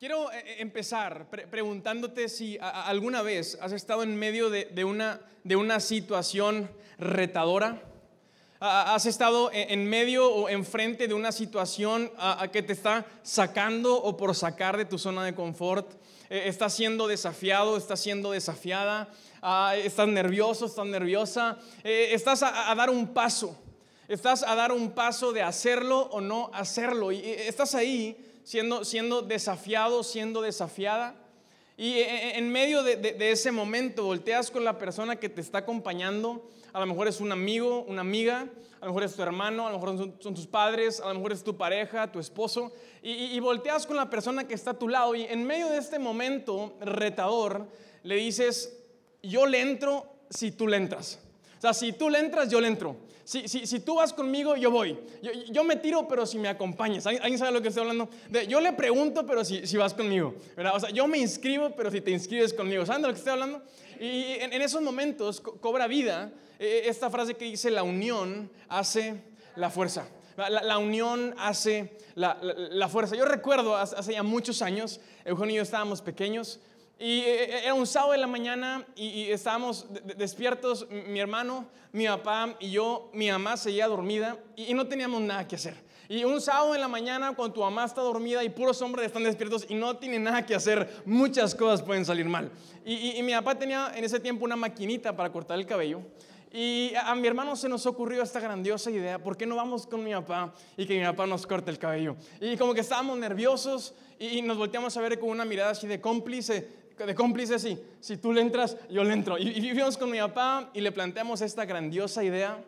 Quiero eh, eh, empezar preguntándote si alguna vez has estado en medio de, una, de una situación retadora. ¿Has estado e, en medio o enfrente de una situación que te está sacando o por sacar de tu zona de confort? Eh, ¿Estás siendo desafiado? ¿Estás siendo desafiada? Ah, ¿Estás nervioso? ¿Estás nerviosa? ¿Estás a dar un paso? ¿Estás a dar un paso de hacerlo o no hacerlo? Y estás ahí siendo, siendo desafiado, siendo desafiada. Y e, e, en medio de, ese momento volteas con la persona que te está acompañando. A lo mejor es un amigo, una amiga, a lo mejor es tu hermano, a lo mejor son, tus padres, a lo mejor es tu pareja, tu esposo. Y, y, volteas con la persona que está a tu lado. Y en medio de este momento retador, le dices, yo le entro si tú le entras. Sea, si tú le entras, yo le entro. Si, si, si, tú vas conmigo, yo voy. Yo, yo, me tiro, pero si me acompañas. ¿Alguien sabe lo que estoy hablando? De, yo le pregunto, pero si, si vas conmigo. ¿verdad? O sea, yo me inscribo, pero si te inscribes conmigo. ¿Saben de lo que estoy hablando? Y en, esos momentos cobra vida eh, esta frase que dice, la unión hace la fuerza. La, la, unión hace la, la, fuerza. Yo recuerdo hace ya muchos años, Eugenio y yo estábamos pequeños, y eh, eh, era un sábado de la mañana y, estábamos despiertos, mi hermano, mi papá y yo, mi mamá seguía dormida y, no teníamos nada que hacer. Y un sábado en la mañana, cuando tu mamá está dormida y puros hombres están despiertos y no tienen nada que hacer, muchas cosas pueden salir mal. Y, y mi papá tenía en ese tiempo una maquinita para cortar el cabello. Y a mi hermano se nos ocurrió esta grandiosa idea, ¿por qué no vamos con mi papá y que mi papá nos corte el cabello? Y como que estábamos nerviosos y nos volteamos a ver con una mirada así de cómplice, de cómplices, sí. Si tú le entras, yo le entro. Y, vivimos con mi papá y le planteamos esta grandiosa idea.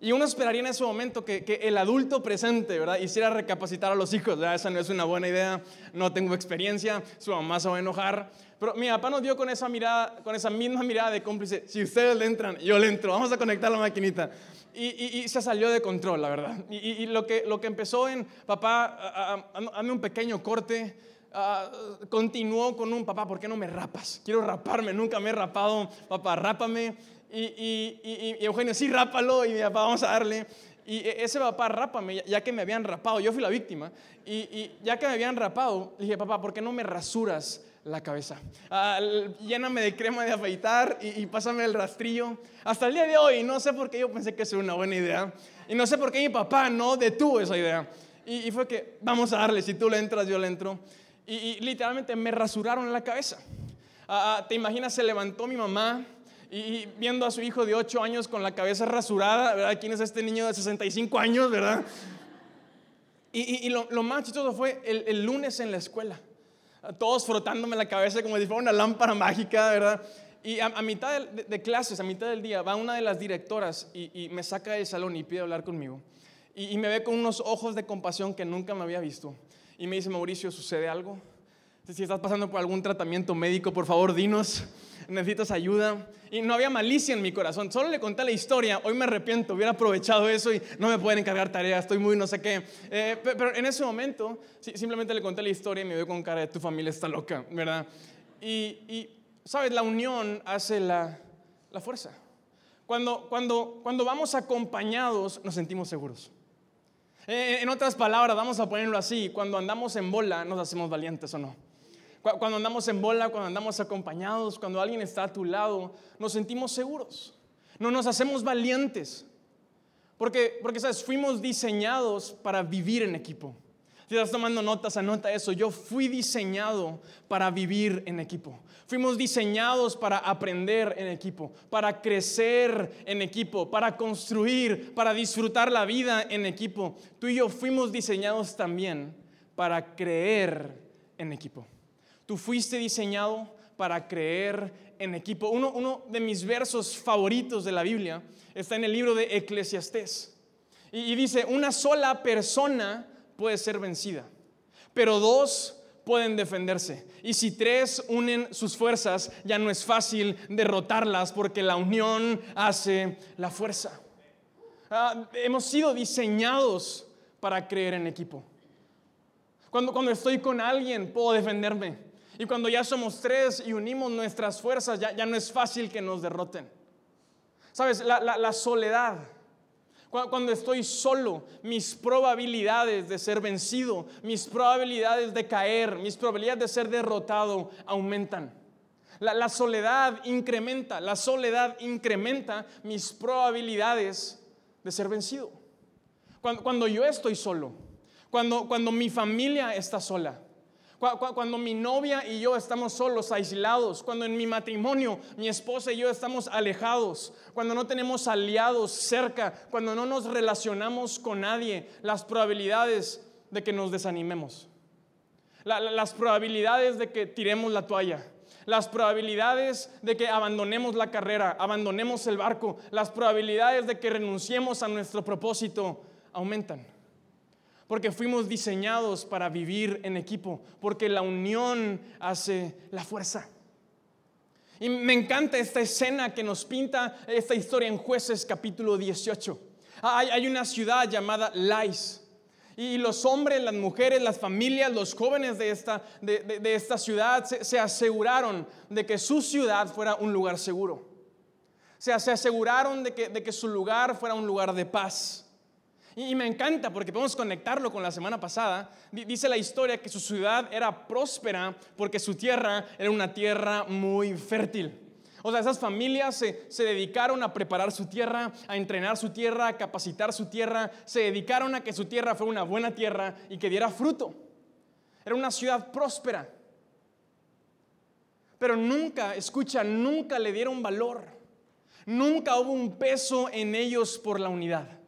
Y uno esperaría en ese momento que, el adulto presente, ¿verdad? Hiciera recapacitar a los hijos, ¿verdad? Esa no es una buena idea, no tengo experiencia, su mamá se va a enojar. Pero mi papá nos dio con esa mirada, con esa misma mirada de cómplice, si ustedes le entran, yo le entro, vamos a conectar la maquinita. Y, se salió de control, la verdad. Y, lo, que, lo que empezó en, papá, hazme un pequeño corte, Ah, continuó con un papá, ¿por qué no me rapas? Quiero raparme, nunca me he rapado, papá, rápame. Y, y, Eugenio, sí, rápalo, y mi papá, vamos a darle. Y e, ese papá, rápame, ya que me habían rapado, yo fui la víctima, y, ya que me habían rapado, dije, papá, ¿por qué no me rasuras la cabeza? Ah, lléname de crema de afeitar y, pásame el rastrillo. Hasta el día de hoy, no sé por qué yo pensé que eso era una buena idea, y no sé por qué mi papá no detuvo esa idea. Y, fue que, vamos a darle, si tú le entras, yo le entro y, literalmente me rasuraron la cabeza. Ah, ah, ¿Te imaginas? Se levantó mi mamá y, viendo a su hijo de 8 años con la cabeza rasurada, ¿verdad? ¿Quién es este niño de 65 años, verdad? Y, lo, más chistoso fue el, lunes en la escuela. Todos frotándome la cabeza como si fuera una lámpara mágica, ¿verdad? Y a, mitad de, clases, a mitad del día, va una de las directoras y, me saca del salón y pide hablar conmigo. y me ve con unos ojos de compasión que nunca me había visto y me dice, Mauricio, ¿sucede algo? Si estás pasando por algún tratamiento médico, por favor, dinos, necesitas ayuda. Y no había malicia en mi corazón, solo le conté la historia, hoy me arrepiento, hubiera aprovechado eso y no me pueden encargar tareas, estoy muy no sé qué. Eh, pero en ese momento, simplemente le conté la historia y me veo con cara de tu familia está loca, ¿verdad? Y, sabes, la unión hace la, la fuerza. Cuando, cuando, cuando vamos acompañados, nos sentimos seguros. Eh, en otras palabras, vamos a ponerlo así, cuando andamos en bola nos hacemos valientes o no. Cuando andamos en bola, cuando andamos acompañados, cuando alguien está a tu lado, nos sentimos seguros. No nos hacemos valientes. Porque, porque ¿sabes? fuimos diseñados para vivir en equipo. Si estás tomando notas, anota eso. Yo fui diseñado para vivir en equipo. Fuimos diseñados para aprender en equipo, para crecer en equipo, para construir, para disfrutar la vida en equipo. Tú y yo fuimos diseñados también para creer en equipo. Tú fuiste diseñado para creer en equipo. Uno, uno de mis versos favoritos de la Biblia está en el libro de Eclesiastés. Y, y dice, una sola persona puede ser vencida, pero dos pueden defenderse. Y si tres unen sus fuerzas, ya no es fácil derrotarlas porque la unión hace la fuerza. Ah, hemos sido diseñados para creer en equipo. Cuando, cuando estoy con alguien, puedo defenderme. Y cuando ya somos tres y unimos nuestras fuerzas, ya, ya no es fácil que nos derroten. Sabes, la, la soledad Cuando estoy solo, mis probabilidades de ser vencido, mis probabilidades de caer, mis probabilidades de ser derrotado aumentan. La, soledad incrementa, la soledad incrementa mis probabilidades de ser vencido. Cuando, yo estoy solo, cuando, cuando mi familia está sola, cuando mi novia y yo estamos solos, aislados, cuando en mi matrimonio mi esposa y yo estamos alejados, cuando no tenemos aliados cerca, cuando no nos relacionamos con nadie, las probabilidades de que nos desanimemos, las probabilidades de que tiremos la toalla, las probabilidades de que abandonemos la carrera, abandonemos el barco, las probabilidades de que renunciemos a nuestro propósito aumentan. Porque fuimos diseñados para vivir en equipo, porque la unión hace la fuerza. Y me encanta esta escena que nos pinta esta historia en jueces capítulo 18. Hay, una ciudad llamada Lais y los hombres, las mujeres, las familias, los jóvenes de esta, de, esta ciudad se, aseguraron de que su ciudad fuera un lugar seguro. Se, se aseguraron de que, de que su lugar fuera un lugar de paz. Y, me encanta porque podemos conectarlo con la semana pasada. Dice la historia que su ciudad era próspera porque su tierra era una tierra muy fértil. O sea, esas familias se, dedicaron a preparar su tierra, a entrenar su tierra, a capacitar su tierra, se dedicaron a que su tierra fuera una buena tierra y que diera fruto. Era una ciudad próspera. Pero nunca, escucha, nunca le dieron valor. Nunca hubo un peso en ellos por la unidad.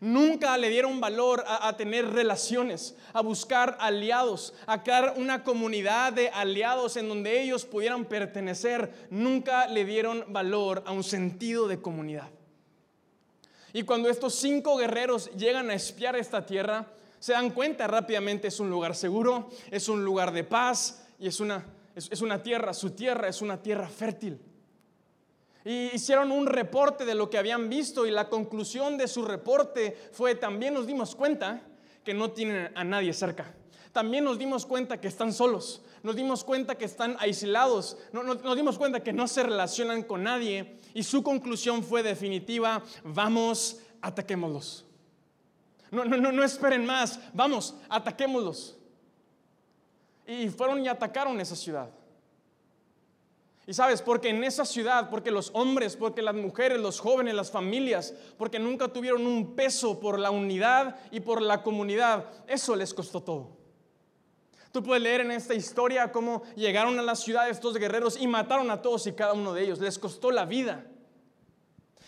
Nunca le dieron valor a, tener relaciones, a buscar aliados, a crear una comunidad de aliados en donde ellos pudieran pertenecer. Nunca le dieron valor a un sentido de comunidad. Y cuando estos cinco guerreros llegan a espiar esta tierra, se dan cuenta rápidamente es un lugar seguro, es un lugar de paz y es una, es una tierra, su tierra es una tierra fértil. Y hicieron un reporte de lo que habían visto y la conclusión de su reporte fue, también nos dimos cuenta que no tienen a nadie cerca. También nos dimos cuenta que están solos, nos dimos cuenta que están aislados, nos, dimos cuenta que no se relacionan con nadie y su conclusión fue definitiva, vamos, ataquémoslos. No, no, no, no esperen más, vamos, ataquémoslos. Y fueron y atacaron esa ciudad. Y sabes, porque en esa ciudad, porque los hombres, porque las mujeres, los jóvenes, las familias, porque nunca tuvieron un peso por la unidad y por la comunidad, eso les costó todo. Tú puedes leer en esta historia cómo llegaron a la ciudad estos guerreros y mataron a todos y cada uno de ellos. Les costó la vida.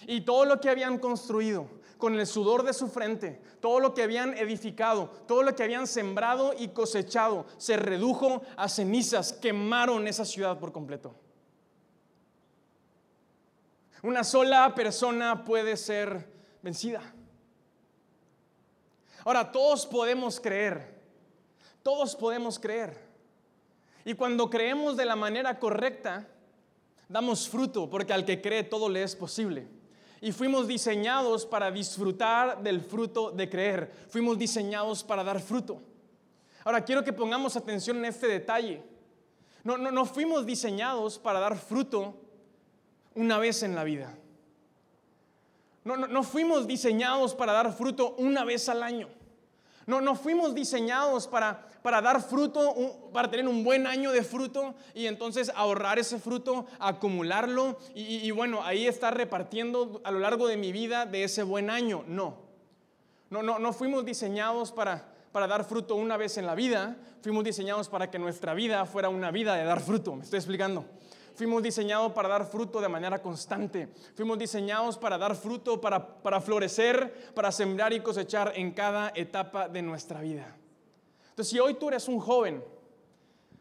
Y todo lo que habían construido con el sudor de su frente, todo lo que habían edificado, todo lo que habían sembrado y cosechado, se redujo a cenizas, quemaron esa ciudad por completo. Una sola persona puede ser vencida. Ahora, todos podemos creer. Todos podemos creer. Y cuando creemos de la manera correcta, damos fruto, porque al que cree todo le es posible. Y fuimos diseñados para disfrutar del fruto de creer. Fuimos diseñados para dar fruto. Ahora quiero que pongamos atención en este detalle. No, no, no fuimos diseñados para dar fruto una vez en la vida. No, no, fuimos diseñados para dar fruto una vez al año. No, no fuimos diseñados para, para dar fruto, para tener un buen año de fruto y entonces ahorrar ese fruto, acumularlo y, y, bueno, ahí estar repartiendo a lo largo de mi vida de ese buen año. No, no, no, no fuimos diseñados para, para dar fruto una vez en la vida, fuimos diseñados para que nuestra vida fuera una vida de dar fruto. ¿Me estoy explicando? Fuimos diseñados para dar fruto de manera constante. Fuimos diseñados para dar fruto, para, para florecer, para sembrar y cosechar en cada etapa de nuestra vida. Entonces, si hoy tú eres un joven,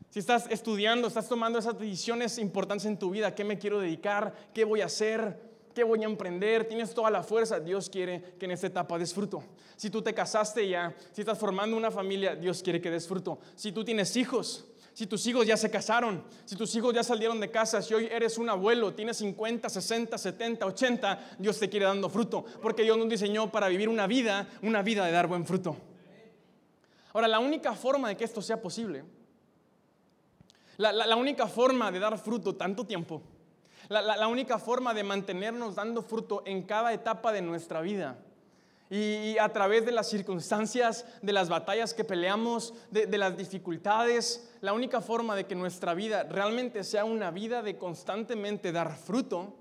si estás estudiando, estás tomando esas decisiones importantes en tu vida, ¿qué me quiero dedicar? ¿Qué voy a hacer? ¿Qué voy a emprender? Tienes toda la fuerza. Dios quiere que en esta etapa des fruto. Si tú te casaste ya, si estás formando una familia, Dios quiere que des fruto. Si tú tienes hijos, si tus hijos ya se casaron, si tus hijos ya salieron de casa, si hoy eres un abuelo, tienes 50, 60, 70, 80, Dios te quiere dando fruto, porque Dios nos diseñó para vivir una vida, una vida de dar buen fruto. Ahora, la única forma de que esto sea posible, la, única forma de dar fruto tanto tiempo, la, única forma de mantenernos dando fruto en cada etapa de nuestra vida, Y a través de las circunstancias, de las batallas que peleamos, de, las dificultades, la única forma de que nuestra vida realmente sea una vida de constantemente dar fruto,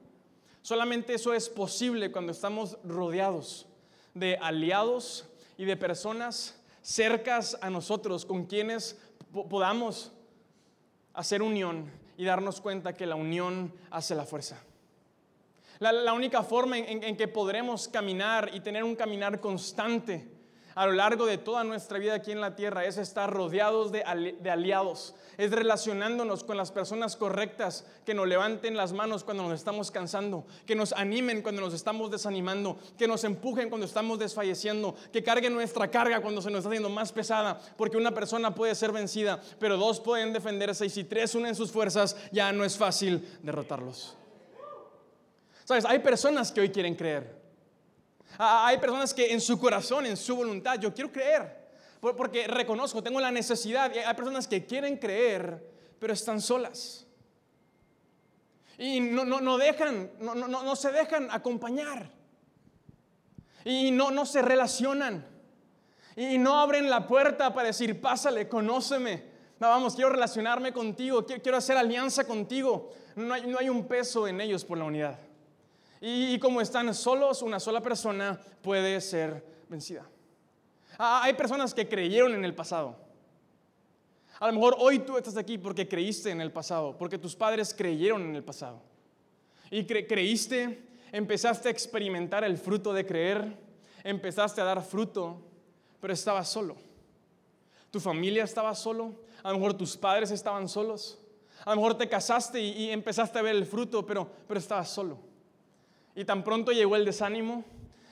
solamente eso es posible cuando estamos rodeados de aliados y de personas cercas a nosotros con quienes podamos hacer unión y darnos cuenta que la unión hace la fuerza. La, única forma en, que podremos caminar y tener un caminar constante a lo largo de toda nuestra vida aquí en la tierra es estar rodeados de, aliados, es relacionándonos con las personas correctas que nos levanten las manos cuando nos estamos cansando, que nos animen cuando nos estamos desanimando, que nos empujen cuando estamos desfalleciendo, que carguen nuestra carga cuando se nos está haciendo más pesada, porque una persona puede ser vencida, pero dos pueden defenderse y si tres unen sus fuerzas ya no es fácil derrotarlos. Sabes, hay personas que hoy quieren creer. Hay personas que en su corazón, en su voluntad, yo quiero creer. Porque reconozco, tengo la necesidad. hay personas que quieren creer, pero están solas. Y no, no, no dejan, no, no, no se dejan acompañar. Y no, no se relacionan. Y no abren la puerta para decir, pásale, conóceme. No, vamos, quiero relacionarme contigo, quiero, hacer alianza contigo. No hay, no hay un peso en ellos por la unidad. Y, como están solos, una sola persona puede ser vencida. Ah, hay personas que creyeron en el pasado. A lo mejor hoy tú estás aquí porque creíste en el pasado, porque tus padres creyeron en el pasado. Y creíste, empezaste a experimentar el fruto de creer, empezaste a dar fruto, pero estabas solo. Tu familia estaba solo, a lo mejor tus padres estaban solos, a lo mejor te casaste y, y empezaste a ver el fruto, pero, pero estabas solo. Y tan pronto llegó el desánimo,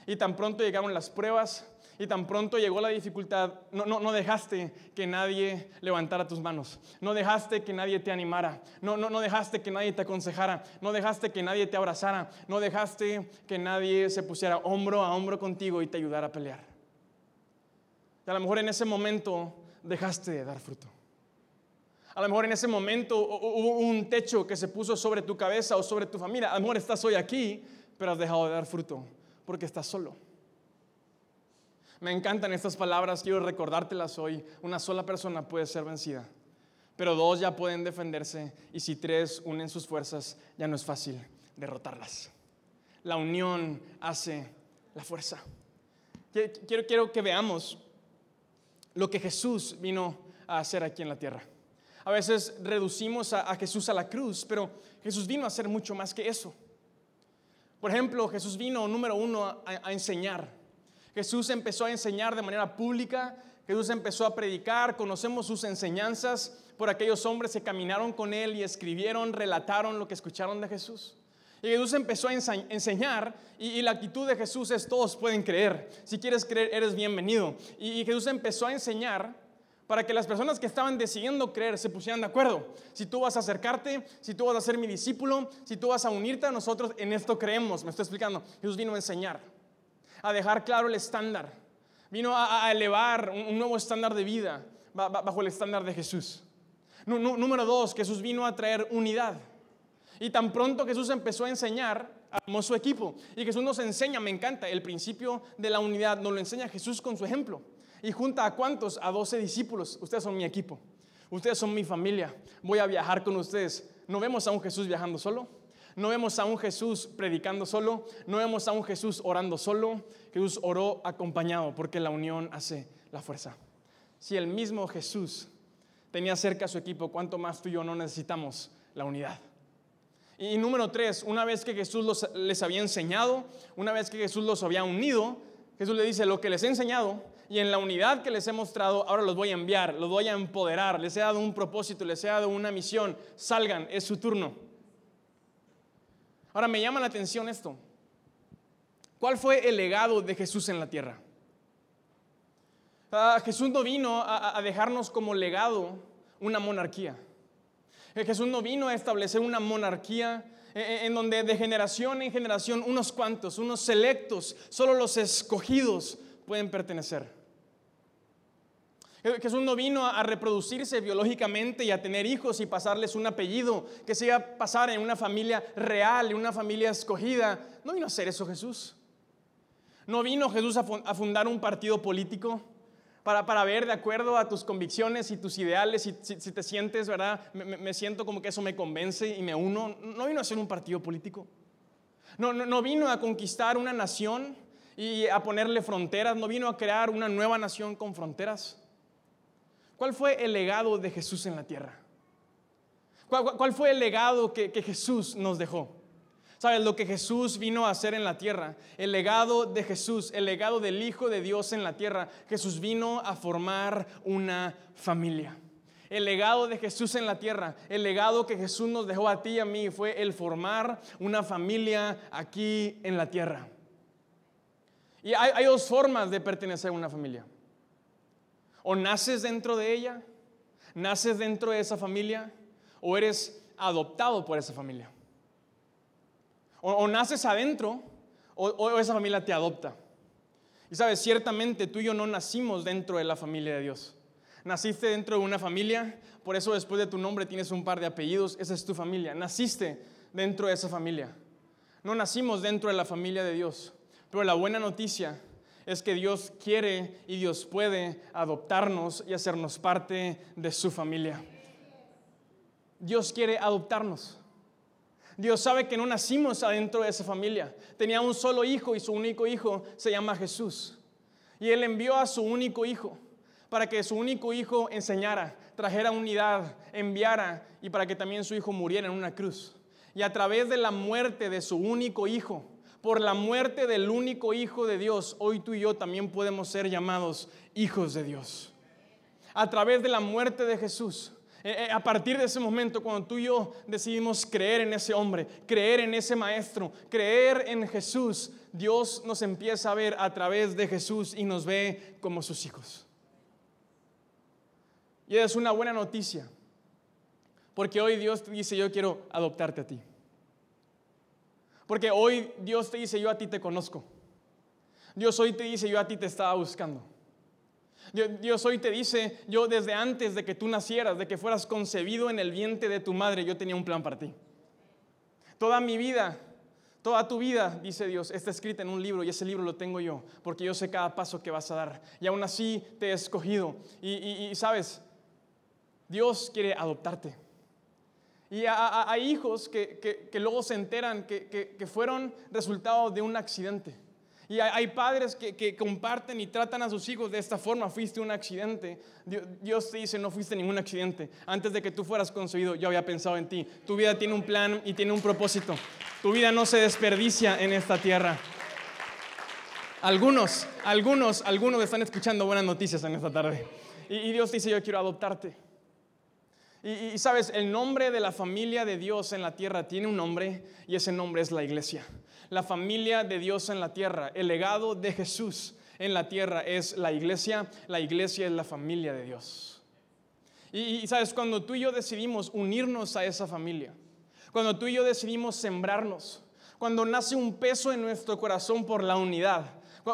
y tan pronto llegaron las pruebas, y tan pronto llegó la dificultad, no, no, no, dejaste que nadie levantara tus manos, no dejaste que nadie te animara, no, no, no dejaste que nadie te aconsejara, no dejaste que nadie te abrazara, no dejaste que nadie se pusiera hombro a hombro contigo y te ayudara a pelear. Y a lo mejor en ese momento dejaste de dar fruto. A lo mejor en ese momento hubo un techo que se puso sobre tu cabeza o sobre tu familia. A lo mejor estás hoy aquí pero has dejado de dar fruto porque estás solo. Me encantan estas palabras, quiero recordártelas hoy. Una sola persona puede ser vencida, pero dos ya pueden defenderse y si tres unen sus fuerzas, ya no es fácil derrotarlas. La unión hace la fuerza. Quiero, quiero que veamos lo que Jesús vino a hacer aquí en la tierra. A veces reducimos a, a Jesús a la cruz, pero Jesús vino a hacer mucho más que eso. Por ejemplo, Jesús vino, número uno, a, enseñar. Jesús empezó a enseñar de manera pública, Jesús empezó a predicar, conocemos sus enseñanzas por aquellos hombres que caminaron con él y escribieron, relataron lo que escucharon de Jesús. Y Jesús empezó a enseñar y, la actitud de Jesús es todos pueden creer. Si quieres creer, eres bienvenido. y Jesús empezó a enseñar para que las personas que estaban decidiendo creer se pusieran de acuerdo. Si tú vas a acercarte, si tú vas a ser mi discípulo, si tú vas a unirte a nosotros, en esto creemos. Me estoy explicando. Jesús vino a enseñar, a dejar claro el estándar. Vino a, elevar un, nuevo estándar de vida bajo el estándar de Jesús. Número dos, Jesús vino a traer unidad. Y tan pronto Jesús empezó a enseñar, armó su equipo. Y Jesús nos enseña, me encanta, el principio de la unidad. Nos lo enseña Jesús con su ejemplo. ¿Y junta a cuántos? A 12 discípulos. Ustedes son mi equipo. Ustedes son mi familia. Voy a viajar con ustedes. No vemos a un Jesús viajando solo. No vemos a un Jesús predicando solo. No vemos a un Jesús orando solo. Jesús oró acompañado porque la unión hace la fuerza. Si el mismo Jesús tenía cerca a su equipo, ¿cuánto más tú y yo no necesitamos la unidad? Y número tres, una vez que Jesús les había enseñado, una vez que Jesús los había unido, Jesús le dice, lo que les he enseñado, y en la unidad que les he mostrado, ahora los voy a enviar, los voy a empoderar, les he dado un propósito, les he dado una misión, salgan, es su turno. Ahora me llama la atención esto. ¿Cuál fue el legado de Jesús en la tierra? Ah, Jesús no vino a, a dejarnos como legado una monarquía. Eh, Jesús no vino a establecer una monarquía eh, eh, en donde de generación en generación unos cuantos, unos selectos, solo los escogidos pueden pertenecer. Jesús no vino a reproducirse biológicamente y a tener hijos y pasarles un apellido que se iba a pasar en una familia real, en una familia escogida. No vino a hacer eso Jesús. No vino Jesús a fundar un partido político para, para ver de acuerdo a tus convicciones y tus ideales, y si, te sientes, ¿verdad? Me, siento como que eso me convence y me uno. No vino a ser un partido político. No, no, no vino a conquistar una nación y a ponerle fronteras. No vino a crear una nueva nación con fronteras. ¿Cuál fue el legado de Jesús en la tierra? ¿Cuál, fue el legado que, que Jesús nos dejó? ¿Sabes lo que Jesús vino a hacer en la tierra? El legado de Jesús, el legado del Hijo de Dios en la tierra. Jesús vino a formar una familia. El legado de Jesús en la tierra, el legado que Jesús nos dejó a ti y a mí fue el formar una familia aquí en la tierra. Y hay, dos formas de pertenecer a una familia. O naces dentro de ella, naces dentro de esa familia, o eres adoptado por esa familia. O, naces adentro o, esa familia te adopta. Y sabes, ciertamente tú y yo no nacimos dentro de la familia de Dios. Naciste dentro de una familia, por eso después de tu nombre tienes un par de apellidos, esa es tu familia. Naciste dentro de esa familia. No nacimos dentro de la familia de Dios. Pero la buena noticia es que Dios quiere y Dios puede adoptarnos y hacernos parte de su familia. Dios quiere adoptarnos. Dios sabe que no nacimos adentro de esa familia. Tenía un solo hijo y su único hijo se llama Jesús. Y Él envió a su único hijo para que su único hijo enseñara, trajera unidad, enviara y para que también su hijo muriera en una cruz. Y a través de la muerte de su único hijo, por la muerte del único hijo de Dios, hoy tú y yo también podemos ser llamados hijos de Dios. A través de la muerte de Jesús, eh, eh, a partir de ese momento, cuando tú y yo decidimos creer en ese hombre, creer en ese maestro, creer en Jesús, Dios nos empieza a ver a través de Jesús y nos ve como sus hijos. Y es una buena noticia, porque hoy Dios dice, yo quiero adoptarte a ti. Porque hoy Dios te dice, yo a ti te conozco. Dios hoy te dice, yo a ti te estaba buscando. Dios hoy te dice, yo desde antes de que tú nacieras, de que fueras concebido en el vientre de tu madre, yo tenía un plan para ti. Toda mi vida, toda tu vida, dice Dios, está escrita en un libro y ese libro lo tengo yo, porque yo sé cada paso que vas a dar. Y aún así te he escogido. Y, sabes, Dios quiere adoptarte. Y hay hijos que, luego se enteran que fueron resultado de un accidente y hay padres que, comparten y tratan a sus hijos de esta forma. Fuiste un accidente. Dios te dice, no fuiste ningún accidente. Antes de que tú fueras concebido, yo había pensado en ti. Tu vida tiene un plan y tiene un propósito. Tu vida no se desperdicia en esta tierra. Algunos, algunos, algunos están escuchando buenas noticias en esta tarde. Y, Dios te dice, yo quiero adoptarte. Y, sabes, el nombre de la familia de Dios en la tierra tiene un nombre y ese nombre es la iglesia la familia de Dios en la tierra. El legado de Jesús en la tierra es la iglesia. La iglesia es la familia de Dios. Y, sabes, cuando tú y yo decidimos unirnos a esa familia, cuando tú y yo decidimos sembrarnos, cuando nace un peso en nuestro corazón por la unidad,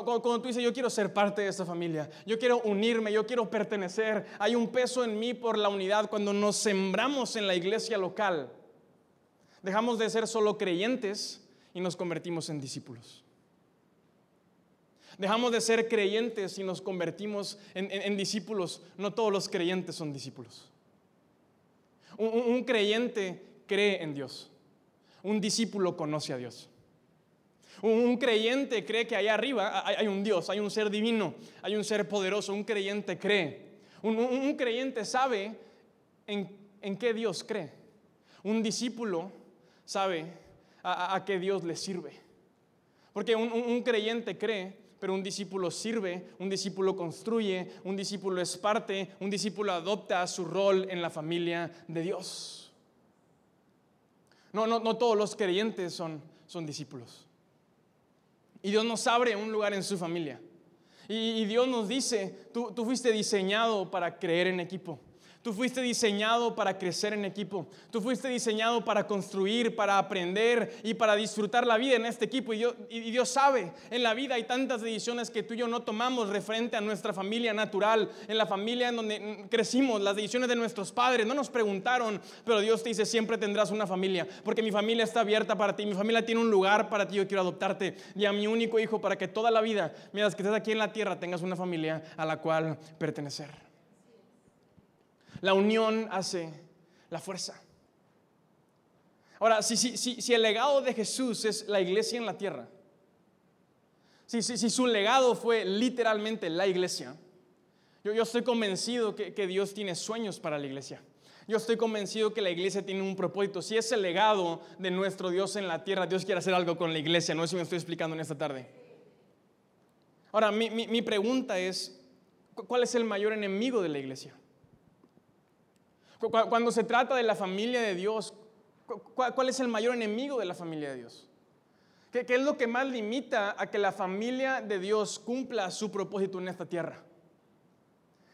cuando, tú dices, yo quiero ser parte de esa familia, yo quiero unirme, yo quiero pertenecer, hay un peso en mí por la unidad cuando nos sembramos en la iglesia local. Dejamos de ser solo creyentes y nos convertimos en discípulos. Dejamos de ser creyentes y nos convertimos en, discípulos. No todos los creyentes son discípulos. Un, creyente cree en Dios. Un discípulo conoce a Dios. Un, creyente cree que allá arriba hay, un Dios, hay un ser divino, hay un ser poderoso. Un creyente cree. Un, creyente sabe en, qué Dios cree. Un discípulo sabe a, que Dios le sirve. Porque un, creyente cree, pero un discípulo sirve, un discípulo construye, un discípulo es parte, un discípulo adopta su rol en la familia de Dios. No, no, no todos los creyentes son, son discípulos. Y Dios nos abre un lugar en su familia. Y, Dios nos dice, tú, fuiste diseñado para creer en equipo. Tú fuiste diseñado para crecer en equipo. Tú fuiste diseñado para construir, para aprender y para disfrutar la vida en este equipo. Y Dios, sabe, en la vida hay tantas decisiones que tú y yo no tomamos referente a nuestra familia natural, en la familia en donde crecimos, las decisiones de nuestros padres. No nos preguntaron, pero Dios te dice, siempre tendrás una familia, porque mi familia está abierta para ti, mi familia tiene un lugar para ti, yo quiero adoptarte y a mi único hijo para que toda la vida, mientras que estés aquí en la tierra, tengas una familia a la cual pertenecer. La unión hace la fuerza. Ahora, si, si, si, el legado de Jesús es la iglesia en la tierra, si, su legado fue literalmente la iglesia, yo, yo estoy convencido que, que Dios tiene sueños para la iglesia. Yo estoy convencido que la iglesia tiene un propósito. Si es el legado de nuestro Dios en la tierra, Dios quiere hacer algo con la iglesia. No sé si me estoy explicando en esta tarde. Ahora, mi, mi, mi pregunta es, ¿cuál es el mayor enemigo de la iglesia? Cuando se trata de la familia de Dios, ¿cuál es el mayor enemigo de la familia de Dios? ¿Qué, es lo que más limita a que la familia de Dios cumpla su propósito en esta tierra?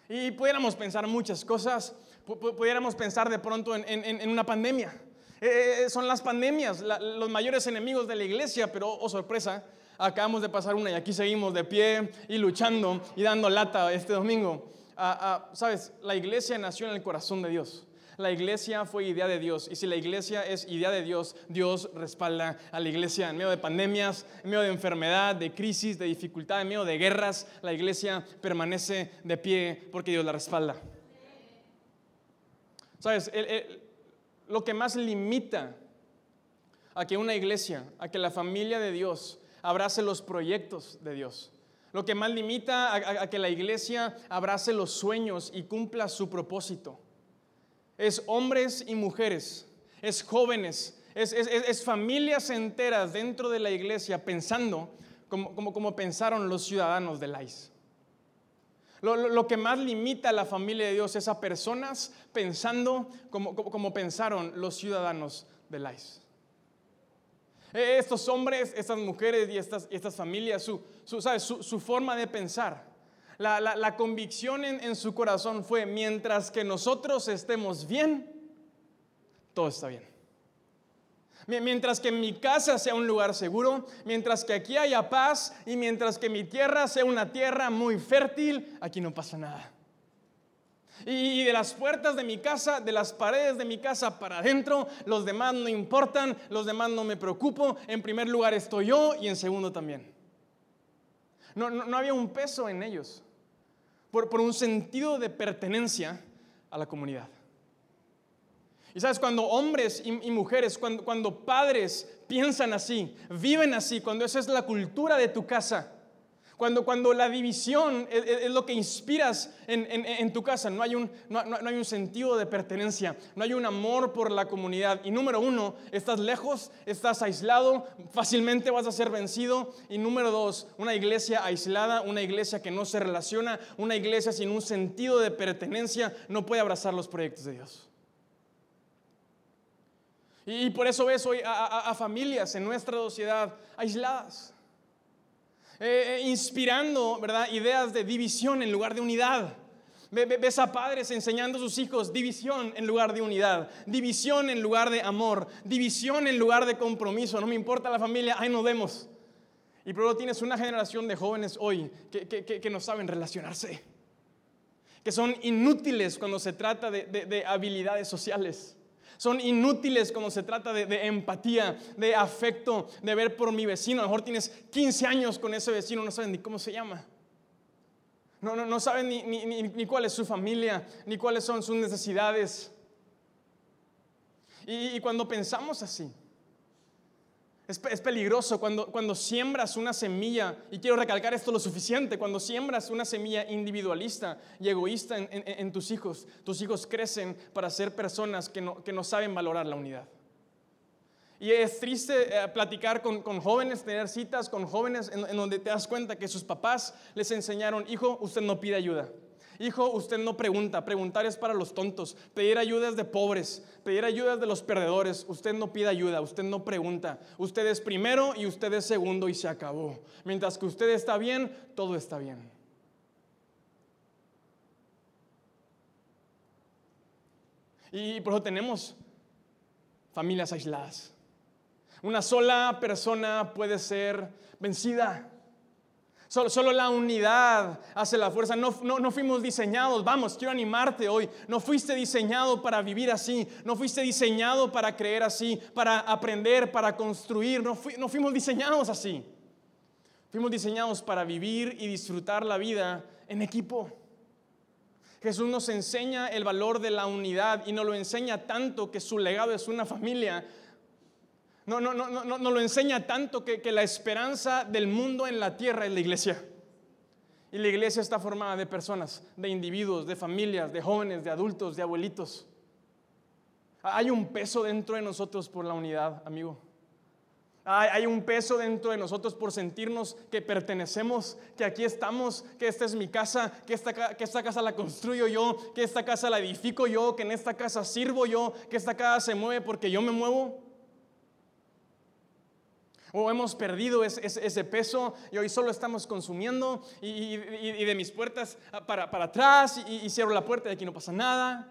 Y pudiéramos pensar muchas cosas, pudiéramos pensar de pronto en, una pandemia. Eh, eh, son las pandemias los mayores enemigos de la iglesia, pero, oh sorpresa, acabamos de pasar una y aquí seguimos de pie y luchando y dando lata este domingo. Sabes, la iglesia nació en el corazón de Dios. La iglesia fue idea de Dios. Y si la iglesia es idea de Dios, Dios respalda a la iglesia en medio de pandemias, en medio de enfermedad, de crisis, de dificultad, en medio de guerras. La iglesia permanece de pie porque Dios la respalda. Sabes, lo que más limita a que una iglesia, a que la familia de Dios abrace los proyectos de Dios, lo que más limita a, que la iglesia abrace los sueños y cumpla su propósito. Es hombres y mujeres, es jóvenes, es, familias enteras dentro de la iglesia pensando como, como, pensaron los ciudadanos de Lais. Lo, lo, que más limita a la familia de Dios es a personas pensando como, como pensaron los ciudadanos de Lais. Eh, estos hombres, estas mujeres y estas, estas familias, su, su, forma de pensar, la, convicción en, en, su corazón fue, mientras que nosotros estemos bien, todo está bien. Mientras que mi casa sea un lugar seguro, mientras que aquí haya paz y mientras que mi tierra sea una tierra muy fértil, aquí no pasa nada. Y de las puertas de mi casa, de las paredes de mi casa para adentro, los demás no importan, los demás no me preocupo. En primer lugar estoy yo y en segundo también. No, no, había un peso en ellos por, por, un sentido de pertenencia a la comunidad. Y sabes, cuando hombres y, y mujeres, cuando, cuando padres piensan así, viven así, cuando esa es la cultura de tu casa, cuando, cuando la división es, lo que inspiras en, tu casa, no hay, un, no, hay un sentido de pertenencia, no hay un amor por la comunidad. Y número uno, estás lejos, estás aislado, fácilmente vas a ser vencido. Y número dos, una iglesia aislada, una iglesia que no se relaciona, una iglesia sin un sentido de pertenencia, no puede abrazar los proyectos de Dios. Y por eso ves hoy a familias en nuestra sociedad aisladas eh, eh, inspirando, ¿verdad? Ideas de división en lugar de unidad. Ves a padres enseñando a sus hijos división en lugar de unidad, división en lugar de amor, división en lugar de compromiso. No me importa la familia, ahí nos vemos. Y luego tienes una generación de jóvenes hoy que, que, no saben relacionarse, que son inútiles cuando se trata de, de habilidades sociales. Son inútiles cuando se trata de, empatía, de afecto, de ver por mi vecino. A lo mejor tienes 15 años con ese vecino, no saben ni cómo se llama. No, no, no saben ni, ni, cuál es su familia, ni cuáles son sus necesidades. y cuando pensamos así, es, peligroso cuando, cuando siembras una semilla, y quiero recalcar esto lo suficiente, cuando siembras una semilla individualista y egoísta en, tus hijos, tus hijos crecen para ser personas que no, que no saben valorar la unidad. Y es triste eh, platicar con, con, jóvenes, tener citas con jóvenes en, en donde te das cuenta que sus papás les enseñaron, hijo, usted no pide ayuda. Hijo, usted no pregunta, preguntar es para los tontos, pedir ayuda es de pobres, pedir ayuda es de los perdedores, usted no pide ayuda, usted no pregunta, usted es primero y usted es segundo y se acabó. Mientras que usted está bien, todo está bien. Y por eso tenemos familias aisladas. Una sola persona puede ser vencida. Solo, la unidad hace la fuerza. No, no, fuimos diseñados, vamos, quiero animarte hoy. No fuiste diseñado para vivir así. No fuiste diseñado para creer así, para aprender, para construir. No, no fuimos diseñados así. Fuimos diseñados para vivir y disfrutar la vida en equipo. Jesús nos enseña el valor de la unidad y nos lo enseña tanto que su legado es una familia. No, no, no, no, no lo enseña tanto que, que la esperanza del mundo en la tierra es la iglesia. Y la iglesia está formada de personas, de individuos, de familias, de jóvenes, de adultos, de abuelitos. Hay un peso dentro de nosotros por la unidad, amigo. Hay, un peso dentro de nosotros por sentirnos que pertenecemos, que aquí estamos, que esta es mi casa, que esta, que esta casa la construyo yo, que esta casa la edifico yo, que en esta casa sirvo yo, que esta casa se mueve porque yo me muevo. O hemos perdido ese, peso y hoy solo estamos consumiendo y, de mis puertas para, para atrás y, cierro la puerta y aquí no pasa nada.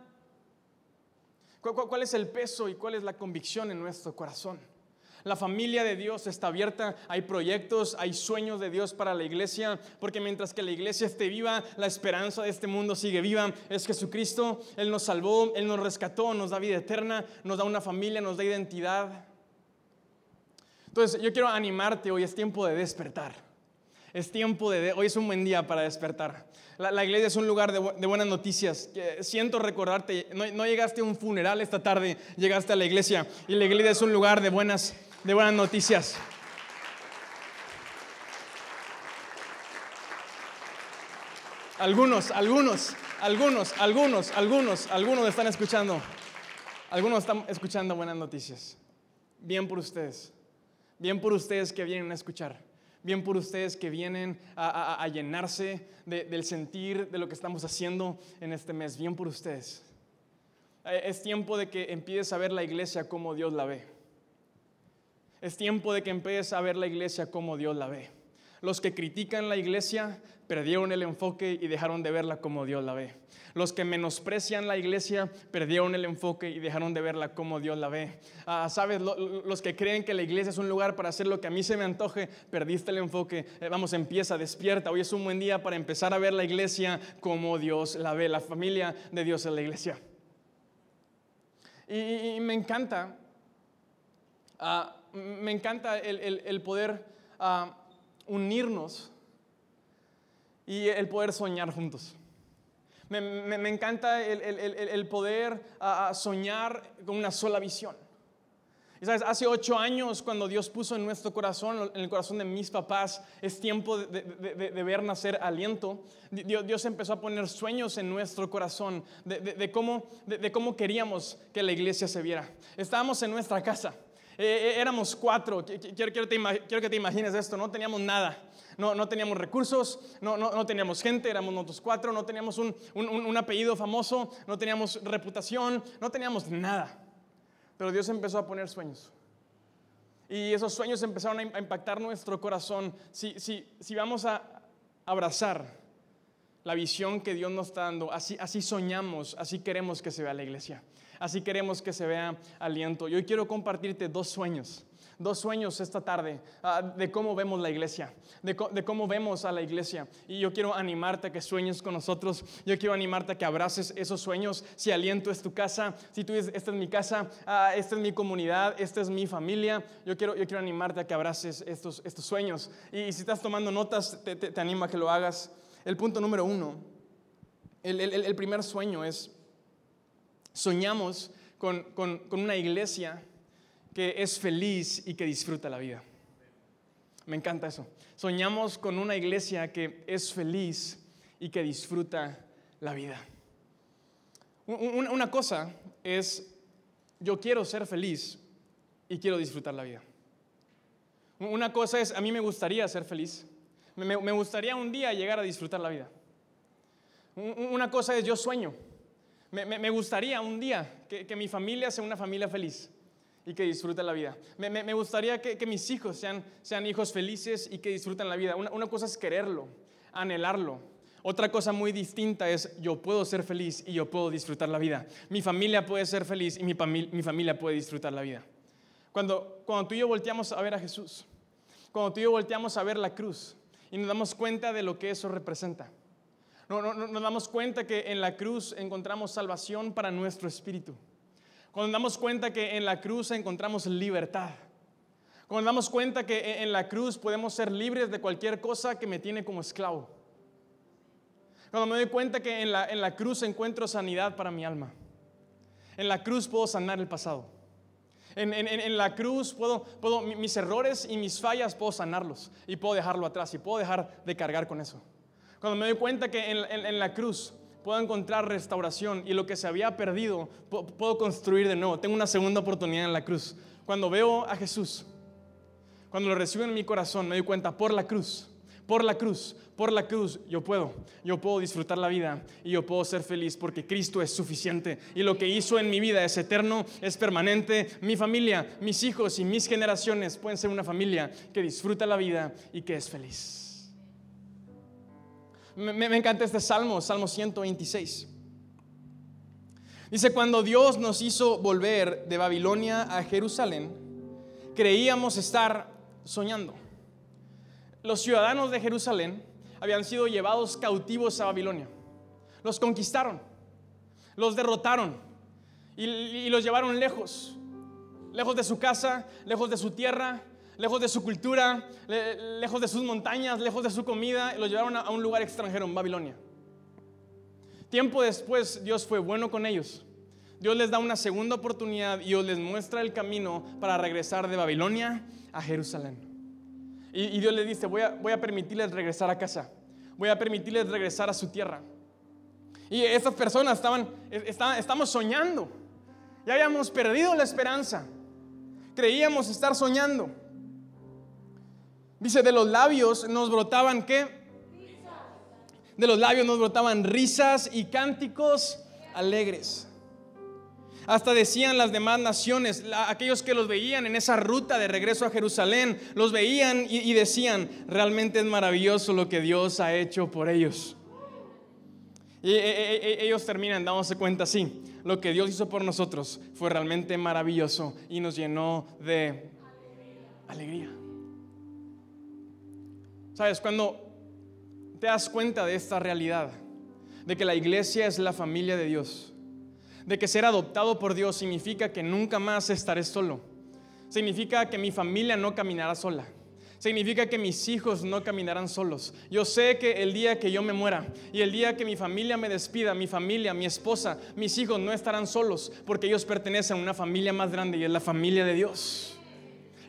cuál es el peso y cuál es la convicción en nuestro corazón? La familia de Dios está abierta, hay proyectos, hay sueños de Dios para la iglesia, porque mientras que la iglesia esté viva, la esperanza de este mundo sigue viva. Es Jesucristo, Él nos salvó, Él nos rescató, nos da vida eterna, nos da una familia, nos da identidad. Entonces yo quiero animarte, hoy es tiempo de despertar. Es tiempo de, hoy es un buen día para despertar. La, iglesia es un lugar de, buenas noticias. Siento recordarte, no, no, llegaste a un funeral esta tarde, llegaste a la iglesia. Y la iglesia es un lugar de buenas de buenas noticias. Algunos, algunos, algunos, algunos, algunos, algunos están escuchando. Algunos están escuchando buenas noticias. Bien por ustedes. Bien por ustedes que vienen a escuchar. Bien por ustedes que vienen a, llenarse del sentir de lo que estamos haciendo en este mes. Bien por ustedes. Eh, es tiempo de que empieces a ver la iglesia como Dios la ve. Es tiempo de que empieces a ver la iglesia como Dios la ve. Los que critican la iglesia perdieron el enfoque y dejaron de verla como Dios la ve. Los que menosprecian la iglesia perdieron el enfoque y dejaron de verla como Dios la ve. Ah, Sabes, los que creen que la iglesia es un lugar para hacer lo que a mí se me antoje, perdiste el enfoque. Eh, vamos, empieza, despierta. Hoy es un buen día para empezar a ver la iglesia como Dios la ve. La familia de Dios es la iglesia. Y, me encanta. Ah, me encanta el, poder ah, unirnos y el poder soñar juntos. Me, encanta el, poder ah, ah, soñar con una sola visión. Y sabes, hace ocho años cuando Dios puso en nuestro corazón, en el corazón de mis papás, es tiempo de, ver nacer aliento. Dios, Dios, empezó a poner sueños en nuestro corazón de, cómo, de cómo queríamos que la iglesia se viera. Estábamos en nuestra casa eh, eh, éramos cuatro, quiero, quiero, que te imagines esto, no teníamos nada, no, no teníamos recursos, no, no, no, teníamos gente, éramos nosotros cuatro, no teníamos un, un, un apellido famoso, no teníamos reputación, no teníamos nada. Pero Dios empezó a poner sueños. Y esos sueños empezaron a impactar nuestro corazón. Si, si, si vamos a abrazar la visión que Dios nos está dando, así, así soñamos, así queremos que se vea la iglesia. Así queremos que se vea aliento. Y hoy quiero compartirte dos sueños dos sueños esta tarde ah, de cómo vemos la iglesia, de, cómo vemos a la iglesia. Y yo quiero animarte a que sueñes con nosotros, yo quiero animarte a que abraces esos sueños. Si aliento es tu casa, si tú dices, esta es mi casa, ah, esta es mi comunidad, esta es mi familia, yo quiero, yo quiero animarte a que abraces estos, estos sueños. Y, si estás tomando notas, te, animo a que lo hagas. El punto número uno, el primer sueño es soñamos con, una iglesia que es feliz y que disfruta la vida. Me encanta eso. Soñamos con una iglesia que es feliz y que disfruta la vida. Una cosa es, yo quiero ser feliz y quiero disfrutar la vida. Una cosa es, a mí me gustaría ser feliz. Me gustaría un día llegar a disfrutar la vida. Una cosa es, yo sueño. Me, gustaría un día que, mi familia sea una familia feliz y que disfrute la vida. Me, gustaría que, mis hijos sean, sean hijos felices y que disfruten la vida. Una, cosa es quererlo, anhelarlo. Otra cosa muy distinta es yo puedo ser feliz y yo puedo disfrutar la vida. Mi familia puede ser feliz y mi, mi familia puede disfrutar la vida. Cuando, cuando tú y yo volteamos a ver a Jesús, cuando tú y yo volteamos a ver la cruz y nos damos cuenta de lo que eso representa. No, no, nos damos cuenta que en la cruz encontramos salvación para nuestro espíritu. Cuando nos damos cuenta que en la cruz encontramos libertad. Cuando nos damos cuenta que en la cruz podemos ser libres de cualquier cosa que me tiene como esclavo. Cuando me doy cuenta que en la, en la cruz encuentro sanidad para mi alma. En la cruz puedo sanar el pasado. En, en, en, la cruz puedo, puedo, mis errores y mis fallas puedo sanarlos y puedo dejarlo atrás y puedo dejar de cargar con eso. Cuando me doy cuenta que en, la cruz puedo encontrar restauración y lo que se había perdido puedo construir de nuevo. Tengo una segunda oportunidad en la cruz. Cuando veo a Jesús, cuando lo recibo en mi corazón, me doy cuenta por la cruz, por la cruz, por la cruz, yo puedo, yo puedo disfrutar la vida y yo puedo ser feliz porque Cristo es suficiente y lo que hizo en mi vida es eterno, es permanente. Mi familia, mis hijos y mis generaciones pueden ser una familia que disfruta la vida y que es feliz. Me, encanta este salmo, Salmo 126. Dice, cuando Dios nos hizo volver de Babilonia a Jerusalén, creíamos estar soñando. Los ciudadanos de Jerusalén habían sido llevados cautivos a Babilonia. Los conquistaron, los derrotaron y, los llevaron lejos, lejos de su casa, lejos de su tierra, lejos de su cultura, lejos de sus montañas, lejos de su comida, y los llevaron a, un lugar extranjero, en Babilonia. Tiempo después Dios fue bueno con ellos. Dios les da una segunda oportunidad y Dios les muestra el camino para regresar de Babilonia a Jerusalén. Y, Dios le dice, voy a, permitirles regresar a casa. Voy a permitirles regresar a su tierra. Y esas personas estaban, estaban, estamos soñando. Ya habíamos perdido la esperanza. Creíamos estar soñando. Dice, de los labios nos brotaban qué? De los labios nos brotaban risas y cánticos alegres. Hasta decían las demás naciones, aquellos que los veían en esa ruta de regreso a Jerusalén, los veían y, decían, realmente es maravilloso lo que Dios ha hecho por ellos. Y e, e, e, ellos terminan dándose cuenta, sí, lo que Dios hizo por nosotros fue realmente maravilloso y nos llenó de alegría. Sabes, cuando te das cuenta de esta realidad, de que la iglesia es la familia de Dios, de que ser adoptado por Dios significa que nunca más estaré solo. Significa que mi familia no caminará sola. Significa que mis hijos no caminarán solos. Yo sé que el día que yo me muera y el día que mi familia me despida, mi familia, mi esposa, mis hijos no estarán solos porque ellos pertenecen a una familia más grande y es la familia de Dios.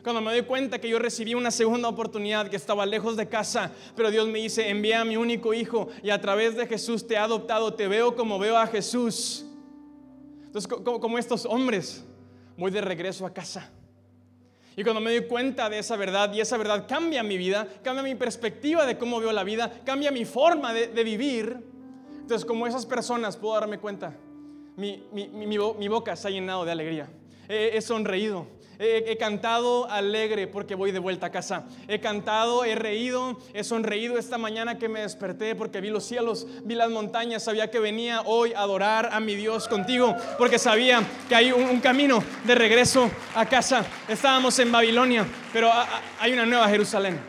Cuando me doy cuenta que yo recibí una segunda oportunidad, que estaba lejos de casa, pero Dios me dice, envía a mi único hijo y a través de Jesús te he adoptado, te veo como veo a Jesús. Entonces, como, estos hombres, voy de regreso a casa. Y cuando me doy cuenta de esa verdad, y esa verdad cambia mi vida, cambia mi perspectiva de cómo veo la vida, cambia mi forma de, vivir, entonces como esas personas puedo darme cuenta, mi, boca se ha llenado de alegría, he sonreído, He, cantado alegre porque voy de vuelta a casa. He cantado, he reído, he sonreído esta mañana que me desperté porque vi los cielos, vi las montañas, sabía que venía hoy a adorar a mi Dios contigo porque sabía que hay un, camino de regreso a casa. Estábamos en Babilonia, pero hay una nueva Jerusalén.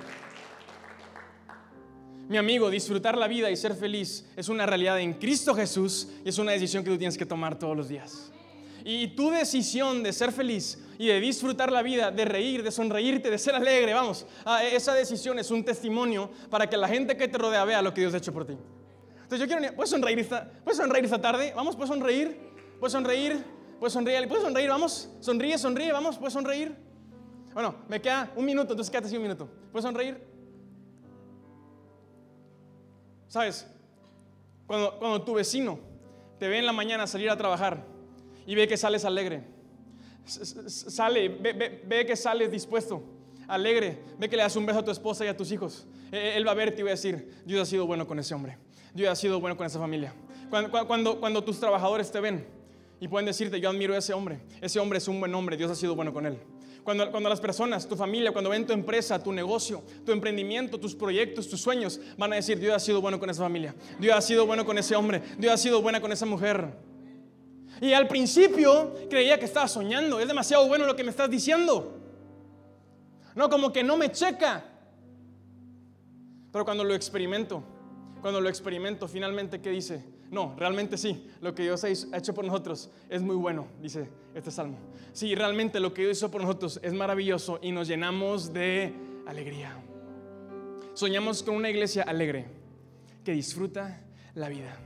Mi amigo, disfrutar la vida y ser feliz es una realidad en Cristo Jesús y es una decisión que tú tienes que tomar todos los días. Y tu decisión de ser feliz y de disfrutar la vida, de reír, de sonreírte, de ser alegre, vamos, ah, esa decisión es un testimonio para que la gente que te rodea vea lo que Dios ha hecho por ti. Entonces yo quiero, ¿puedes sonreír esta, ¿puedes sonreír esta tarde? Vamos, ¿puedes sonreír? ¿Puedes sonreír? ¿Puedes sonreír? ¿Puedes sonreír? Vamos, sonríe, sonríe, vamos, ¿puedes sonreír? Bueno, me queda un minuto, entonces quédate así un minuto. ¿Puedes sonreír? ¿Sabes? Cuando, cuando tu vecino te ve en la mañana salir a trabajar y ve que sales alegre. Sale, ve, que sales dispuesto, alegre, ve que le das un beso a tu esposa y a tus hijos. E, él va a verte y va a decir, Dios ha sido bueno con ese hombre, Dios ha sido bueno con esa familia. Cuando, cuando, cuando tus trabajadores te ven y pueden decirte, yo admiro a ese hombre, ese hombre es un buen hombre, Dios ha sido bueno con él. Cuando, cuando las personas, tu familia, cuando ven tu empresa, tu negocio, tu emprendimiento, tus proyectos, tus sueños, van a decir, Dios ha sido bueno con esa familia, Dios ha sido bueno con ese hombre, Dios ha sido buena con esa mujer. Y al principio creía que estaba soñando, es demasiado bueno lo que me estás diciendo. No, como que no me checa. Pero cuando lo experimento, cuando lo experimento, finalmente, ¿qué dice? No, realmente sí, lo que Dios ha hecho por nosotros es muy bueno, dice este salmo. Sí, realmente lo que Dios hizo por nosotros es maravilloso y nos llenamos de alegría. Soñamos con una iglesia alegre que disfruta la vida.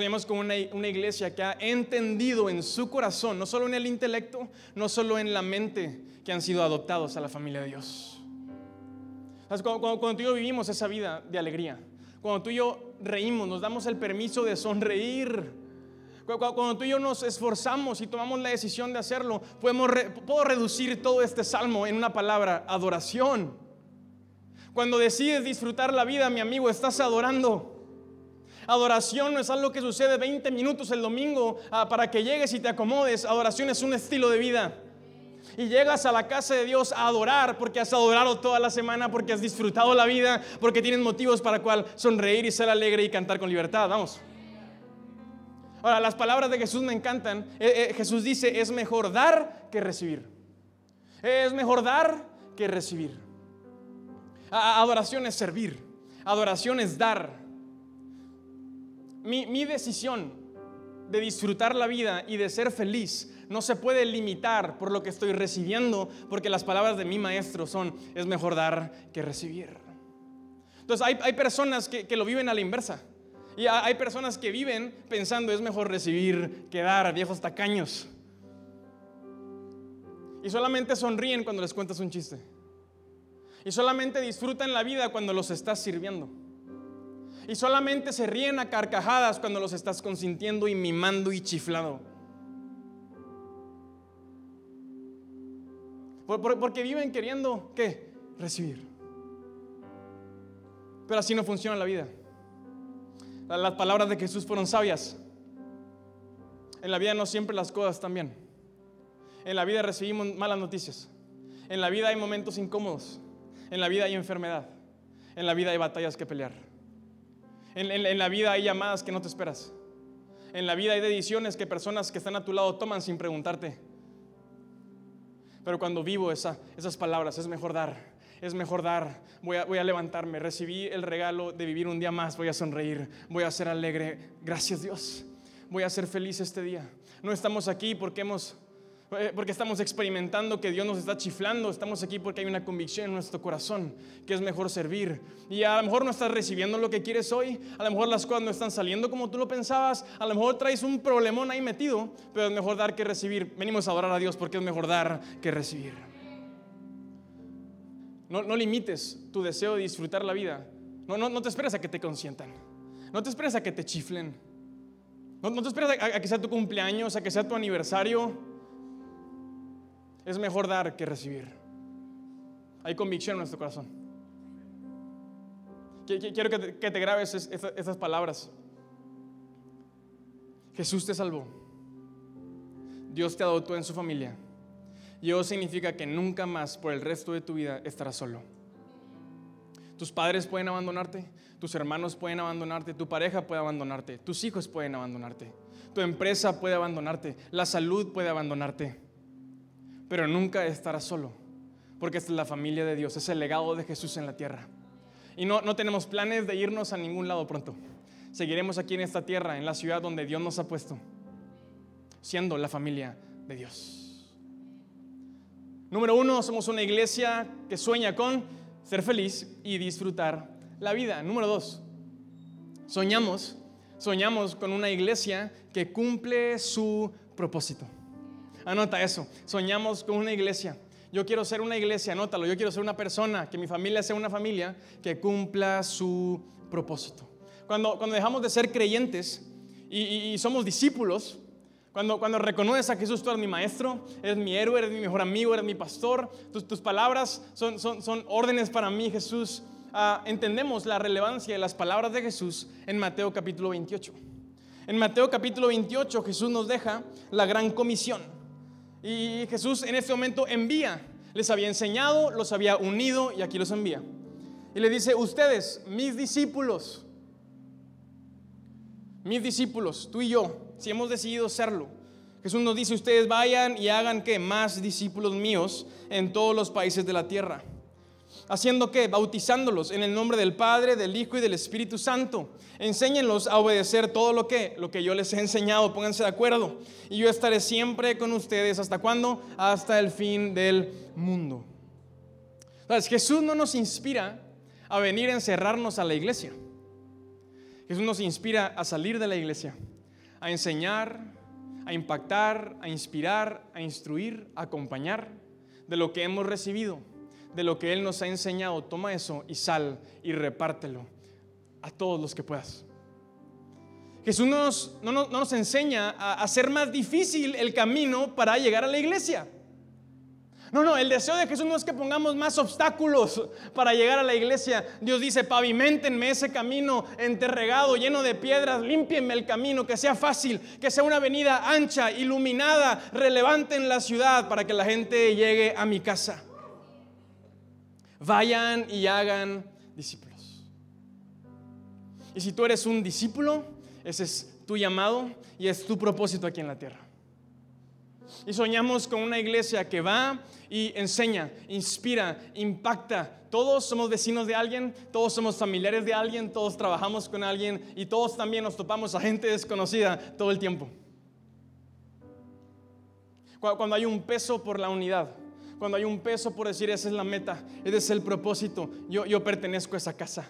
Soñamos con una, iglesia que ha entendido en su corazón, no solo en el intelecto, no solo en la mente, que han sido adoptados a la familia de Dios. Cuando, cuando, tú y yo vivimos esa vida de alegría, cuando tú y yo reímos, nos damos el permiso de sonreír, cuando tú y yo nos esforzamos y tomamos la decisión de hacerlo, podemos puedo reducir todo este salmo en una palabra, adoración. Cuando decides disfrutar la vida, mi amigo, estás adorando. Adoración no es algo que sucede 20 minutos el domingo ah, para que llegues y te acomodes. Adoración es un estilo de vida y llegas a la casa de Dios a adorar porque has adorado toda la semana, porque has disfrutado la vida, porque tienes motivos para cual sonreír y ser alegre y cantar con libertad. Vamos. Ahora, las palabras de Jesús me encantan. Eh, eh, Jesús dice, es mejor dar que recibir. Es mejor dar que recibir. Adoración es servir. Adoración es dar. Mi, decisión de disfrutar la vida y de ser feliz no se puede limitar por lo que estoy recibiendo, porque las palabras de mi maestro son, es mejor dar que recibir. Entonces hay, personas que, lo viven a la inversa. Y hay personas que viven pensando, es mejor recibir que dar, viejos tacaños. Y solamente sonríen cuando les cuentas un chiste. Y solamente disfrutan la vida cuando los estás sirviendo. Y solamente se ríen a carcajadas cuando los estás consintiendo y mimando y chiflado. Porque viven queriendo, ¿qué? Recibir. Pero así no funciona la vida. Las palabras de Jesús fueron sabias. En la vida no siempre las cosas están bien. En la vida recibimos malas noticias. En la vida hay momentos incómodos. En la vida hay enfermedad. En la vida hay batallas que pelear. En, la vida hay llamadas que no te esperas. En la vida hay decisiones que personas que están a tu lado toman sin preguntarte. Pero cuando vivo esa, esas palabras, es mejor dar, es mejor dar. Voy a, levantarme, recibí el regalo de vivir un día más, voy a sonreír, voy a ser alegre. Gracias Dios, voy a ser feliz este día. No estamos aquí porque hemos porque estamos experimentando que Dios nos está chiflando, estamos aquí porque hay una convicción en nuestro corazón que es mejor servir. Y a lo mejor no estás recibiendo lo que quieres hoy, a lo mejor las cosas no están saliendo como tú lo pensabas, a lo mejor traes un problemón ahí metido, pero es mejor dar que recibir. Venimos a adorar a Dios porque es mejor dar que recibir. No, no limites tu deseo de disfrutar la vida. No, no, no te esperes a que te consientan. No te esperes a que te chiflen. No, no te esperes a, a que sea tu cumpleaños, a que sea tu aniversario. Es mejor dar que recibir. Hay convicción en nuestro corazón. Quiero que te, grabes estas palabras. Jesús te salvó. Dios te adoptó en su familia. Y eso significa que nunca más por el resto de tu vida estarás solo. Tus padres pueden abandonarte, tus hermanos pueden abandonarte, tu pareja puede abandonarte, tus hijos pueden abandonarte, tu empresa puede abandonarte, la salud puede abandonarte pero nunca estará solo, porque es la familia de Dios, es el legado de Jesús en la tierra. Y no, no tenemos planes de irnos a ningún lado pronto. Seguiremos aquí en esta tierra, en la ciudad donde Dios nos ha puesto, siendo la familia de Dios. Número uno, somos una iglesia que sueña con ser feliz y disfrutar la vida. Número dos, soñamos, soñamos con una iglesia que cumple su propósito. Anota eso. Soñamos con una iglesia. Yo quiero ser una iglesia, anótalo. Yo quiero ser una persona, que mi familia sea una familia que cumpla su propósito. Cuando, cuando dejamos de ser creyentes y, somos discípulos, cuando, cuando reconoces a Jesús, tú eres mi maestro, eres mi héroe, eres mi mejor amigo, eres mi pastor, tus, tus palabras son, son, son, órdenes para mí, Jesús. Ah, entendemos la relevancia de las palabras de Jesús en Mateo capítulo 28. En Mateo capítulo 28 Jesús nos deja la gran comisión. Y Jesús en este momento envía Les había enseñado, los había unido y aquí los envía. Y le dice, ustedes, mis discípulos, mis discípulos, tú y yo, si hemos decidido serlo, Jesús nos dice, ustedes vayan y hagan que más discípulos míos en todos los países de la tierra. ¿Haciendo qué? Bautizándolos en el nombre del Padre, del Hijo y del Espíritu Santo. Enséñenlos a obedecer todo lo que, lo que yo les he enseñado. Pónganse de acuerdo. Y yo estaré siempre con ustedes. ¿Hasta cuándo? Hasta el fin del mundo. Entonces, Jesús no nos inspira a venir a encerrarnos a la iglesia. Jesús nos inspira a salir de la iglesia, a enseñar, a impactar, a inspirar, a instruir, a acompañar de lo que hemos recibido, de lo que Él nos ha enseñado. Toma eso y sal y repártelo a todos los que puedas. Jesús no nos, no nos enseña a hacer más difícil el camino para llegar a la iglesia. No, no, el deseo de Jesús no es que pongamos más obstáculos para llegar a la iglesia. Dios dice, pavimentenme ese camino enterregado, lleno de piedras, límpienme el camino, que sea fácil, que sea una avenida ancha, iluminada, relevante en la ciudad para que la gente llegue a mi casa. Vayan y hagan discípulos. Y si tú eres un discípulo, ese es tu llamado y es tu propósito aquí en la tierra. Y soñamos con una iglesia que va y enseña, inspira, impacta. Todos somos vecinos de alguien, todos somos familiares de alguien, todos trabajamos con alguien y todos también nos topamos a gente desconocida todo el tiempo. Cuando hay un peso por la unidad, cuando hay un peso por decir esa es la meta, ese es el propósito, yo, yo pertenezco a esa casa.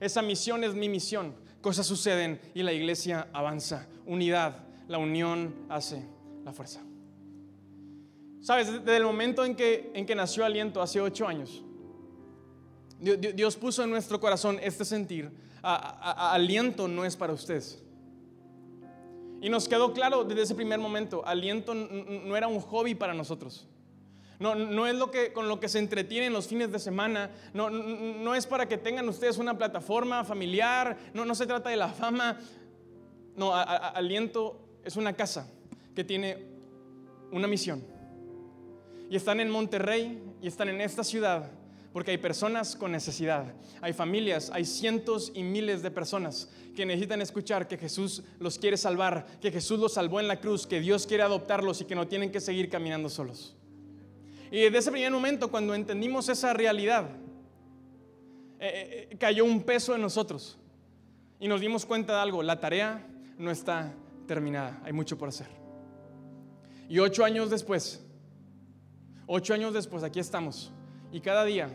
Esa misión es mi misión. Cosas suceden y la iglesia avanza. Unidad, la unión hace la fuerza. Sabes, desde el momento en que, en que nació Aliento, hace ocho años, Dios, puso en nuestro corazón este sentir, aliento no es para ustedes. Y nos quedó claro desde ese primer momento, aliento no era un hobby para nosotros. No, no es lo que, con lo que se entretienen los fines de semana. No, no es para que tengan ustedes una plataforma familiar. No, no se trata de la fama. No, aliento es una casa que tiene una misión y están en Monterrey y están en esta ciudad porque hay personas con necesidad, hay familias, hay cientos y miles de personas que necesitan escuchar que Jesús los quiere salvar, que Jesús los salvó en la cruz, que Dios quiere adoptarlos y que no tienen que seguir caminando solos. Y desde ese primer momento, cuando entendimos esa realidad, eh, eh, cayó un peso en nosotros y nos dimos cuenta de algo, la tarea no está terminada, hay mucho por hacer. Y ocho años después, Ocho años después, aquí estamos. Y cada día,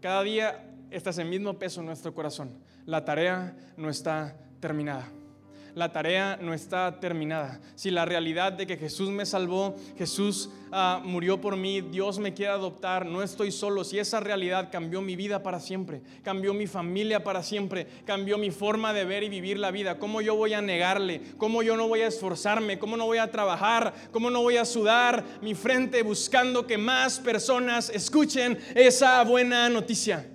cada día está ese mismo peso en nuestro corazón. La tarea no está terminada la tarea no está terminada. Si la realidad de que Jesús me salvó, Jesús ah, murió por mí, Dios me quiere adoptar, no estoy solo, si esa realidad cambió mi vida para siempre, cambió mi familia para siempre, cambió mi forma de ver y vivir la vida, ¿cómo yo voy a negarle? ¿Cómo yo no voy a esforzarme? ¿Cómo no voy a trabajar? ¿Cómo no voy a sudar mi frente buscando que más personas escuchen esa buena noticia?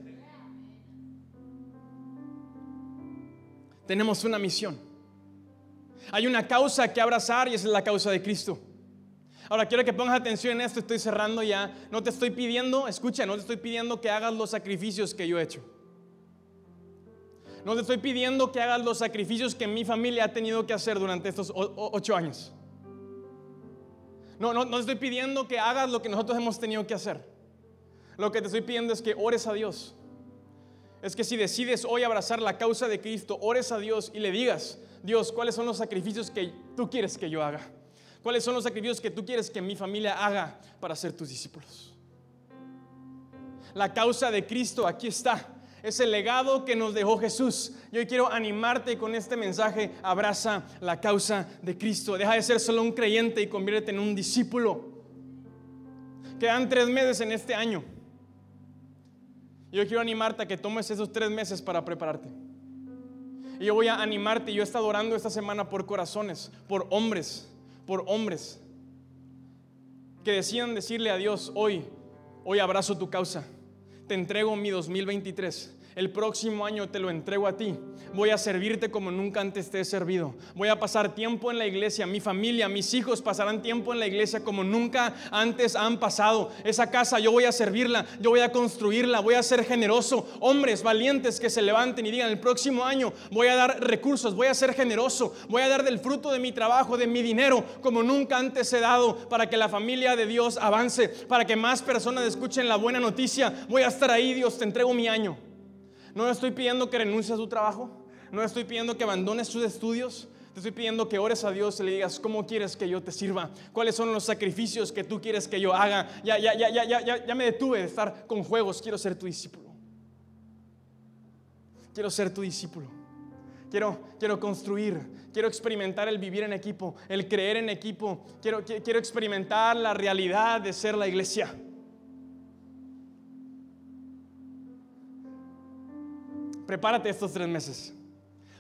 Tenemos una misión. Hay una causa que abrazar y esa es la causa de Cristo. Ahora quiero que pongas atención en esto, estoy cerrando ya. No te estoy pidiendo, escucha, no te estoy pidiendo que hagas los sacrificios que yo he hecho. No te estoy pidiendo que hagas los sacrificios que mi familia ha tenido que hacer durante estos ocho años. No, no, no te estoy pidiendo que hagas lo que nosotros hemos tenido que hacer. Lo que te estoy pidiendo es que ores a Dios. Es que si decides hoy abrazar la causa de Cristo, ores a Dios y le digas, Dios, ¿cuáles son los sacrificios que tú quieres que yo haga? ¿Cuáles son los sacrificios que tú quieres que mi familia haga para ser tus discípulos? La causa de Cristo aquí está. Es el legado que nos dejó Jesús. Yo quiero animarte con este mensaje. Abraza la causa de Cristo. Deja de ser solo un creyente y conviértete en un discípulo. Quedan tres meses en este año. Yo quiero animarte a que tomes esos tres meses para prepararte. Y yo voy a animarte. Yo he estado orando esta semana por corazones, por hombres, por hombres que decidan decirle a Dios, hoy, hoy abrazo tu causa. Te entrego mi 2023. El próximo año te lo entrego a ti. Voy a servirte como nunca antes te he servido. Voy a pasar tiempo en la iglesia. Mi familia, mis hijos pasarán tiempo en la iglesia como nunca antes han pasado. Esa casa yo voy a servirla, yo voy a construirla, voy a ser generoso. Hombres valientes que se levanten y digan, el próximo año voy a dar recursos, voy a ser generoso, voy a dar del fruto de mi trabajo, de mi dinero, como nunca antes he dado, para que la familia de Dios avance, para que más personas escuchen la buena noticia. Voy a estar ahí, Dios, te entrego mi año. No estoy pidiendo que renuncies a tu trabajo. No estoy pidiendo que abandones tus estudios. Te estoy pidiendo que ores a Dios y le digas, ¿cómo quieres que yo te sirva? ¿Cuáles son los sacrificios que tú quieres que yo haga? Ya, ya, ya, ya, ya, ya me detuve de estar con juegos. Quiero ser tu discípulo. Quiero ser tu discípulo. Quiero, quiero construir, quiero experimentar el vivir en equipo, el creer en equipo. Quiero, quiero experimentar la realidad de ser la iglesia. Prepárate estos tres meses.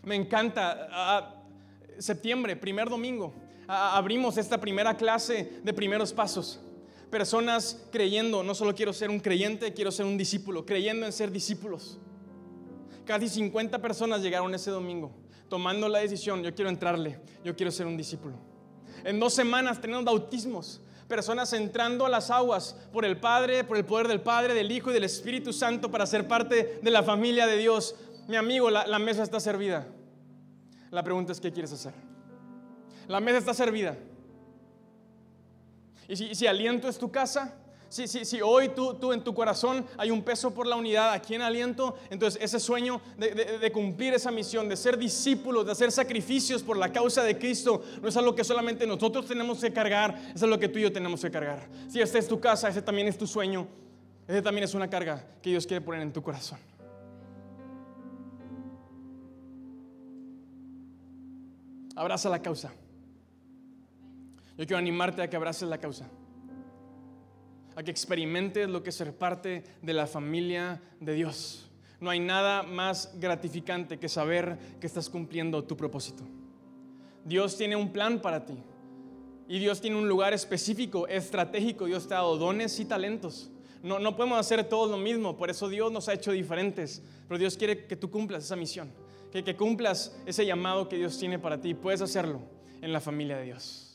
Me encanta. Ah, septiembre, primer domingo, ah, abrimos esta primera clase de primeros pasos. Personas creyendo, no solo quiero ser un creyente, quiero ser un discípulo, creyendo en ser discípulos. Casi 50 personas llegaron ese domingo, tomando la decisión, yo quiero entrarle, yo quiero ser un discípulo. En dos semanas tenemos bautismos, personas entrando a las aguas por el Padre, por el poder del Padre, del Hijo y del Espíritu Santo para ser parte de la familia de Dios. Mi amigo, la, mesa está servida. La pregunta es, ¿qué quieres hacer? La mesa está servida. Y si, aliento es tu casa, si, si, si hoy tú, tú, en tu corazón hay un peso por la unidad aquí en aliento, entonces ese sueño de, cumplir esa misión, de ser discípulos, de hacer sacrificios por la causa de Cristo, no es algo que solamente nosotros tenemos que cargar, es algo que tú y yo tenemos que cargar. Si esta es tu casa, ese también es tu sueño, ese también es una carga que Dios quiere poner en tu corazón. Abraza la causa. Yo quiero animarte a que abraces la causa a que experimentes lo que es ser parte de la familia de Dios. No hay nada más gratificante que saber que estás cumpliendo tu propósito. Dios tiene un plan para ti y Dios tiene un lugar específico, estratégico. Dios te ha dado dones y talentos. No, no podemos hacer todos lo mismo, por eso Dios nos ha hecho diferentes, pero Dios quiere que tú cumplas esa misión, que, que cumplas ese llamado que Dios tiene para ti. Puedes hacerlo en la familia de Dios.